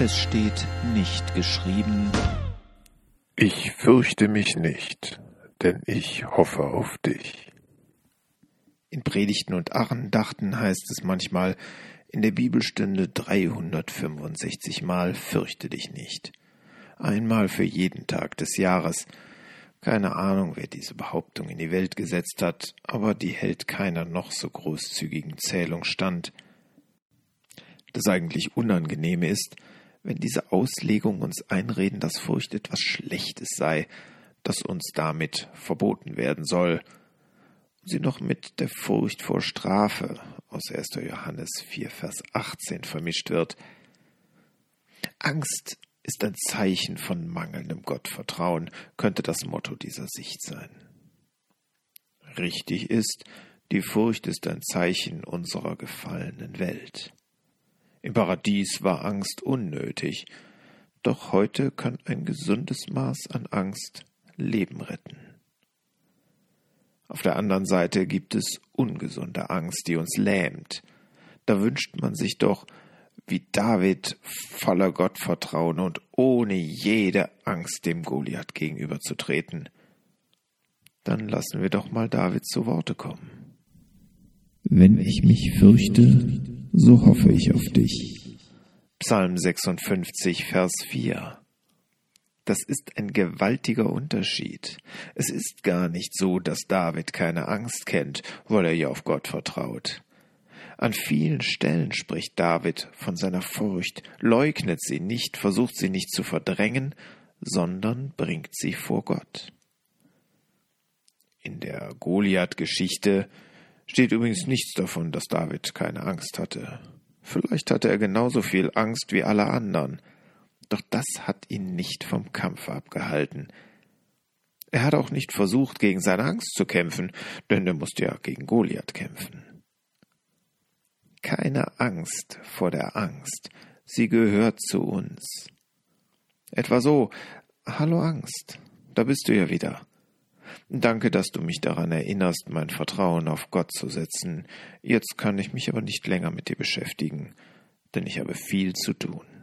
Es steht nicht geschrieben. Ich fürchte mich nicht, denn ich hoffe auf dich. In Predigten und Arrendachten heißt es manchmal in der Bibelstunde 365 Mal fürchte dich nicht. Einmal für jeden Tag des Jahres. Keine Ahnung, wer diese Behauptung in die Welt gesetzt hat, aber die hält keiner noch so großzügigen Zählung stand. Das eigentlich Unangenehme ist, wenn diese Auslegung uns einreden, dass Furcht etwas Schlechtes sei, das uns damit verboten werden soll, sie noch mit der Furcht vor Strafe aus 1. Johannes 4, Vers 18 vermischt wird. Angst ist ein Zeichen von mangelndem Gottvertrauen, könnte das Motto dieser Sicht sein. Richtig ist, die Furcht ist ein Zeichen unserer gefallenen Welt. Im Paradies war Angst unnötig, doch heute kann ein gesundes Maß an Angst Leben retten. Auf der anderen Seite gibt es ungesunde Angst, die uns lähmt. Da wünscht man sich doch, wie David voller Gottvertrauen und ohne jede Angst dem Goliath gegenüberzutreten. Dann lassen wir doch mal David zu Worte kommen. Wenn ich mich fürchte, so hoffe ich auf dich. Psalm 56, Vers 4. Das ist ein gewaltiger Unterschied. Es ist gar nicht so, dass David keine Angst kennt, weil er ja auf Gott vertraut. An vielen Stellen spricht David von seiner Furcht, leugnet sie nicht, versucht sie nicht zu verdrängen, sondern bringt sie vor Gott. In der Goliath-Geschichte steht übrigens nichts davon, dass David keine Angst hatte. Vielleicht hatte er genauso viel Angst wie alle anderen, doch das hat ihn nicht vom Kampf abgehalten. Er hat auch nicht versucht, gegen seine Angst zu kämpfen, denn er musste ja gegen Goliath kämpfen. Keine Angst vor der Angst, sie gehört zu uns. Etwa so, Hallo Angst, da bist du ja wieder. Danke, dass du mich daran erinnerst, mein Vertrauen auf Gott zu setzen. Jetzt kann ich mich aber nicht länger mit dir beschäftigen, denn ich habe viel zu tun.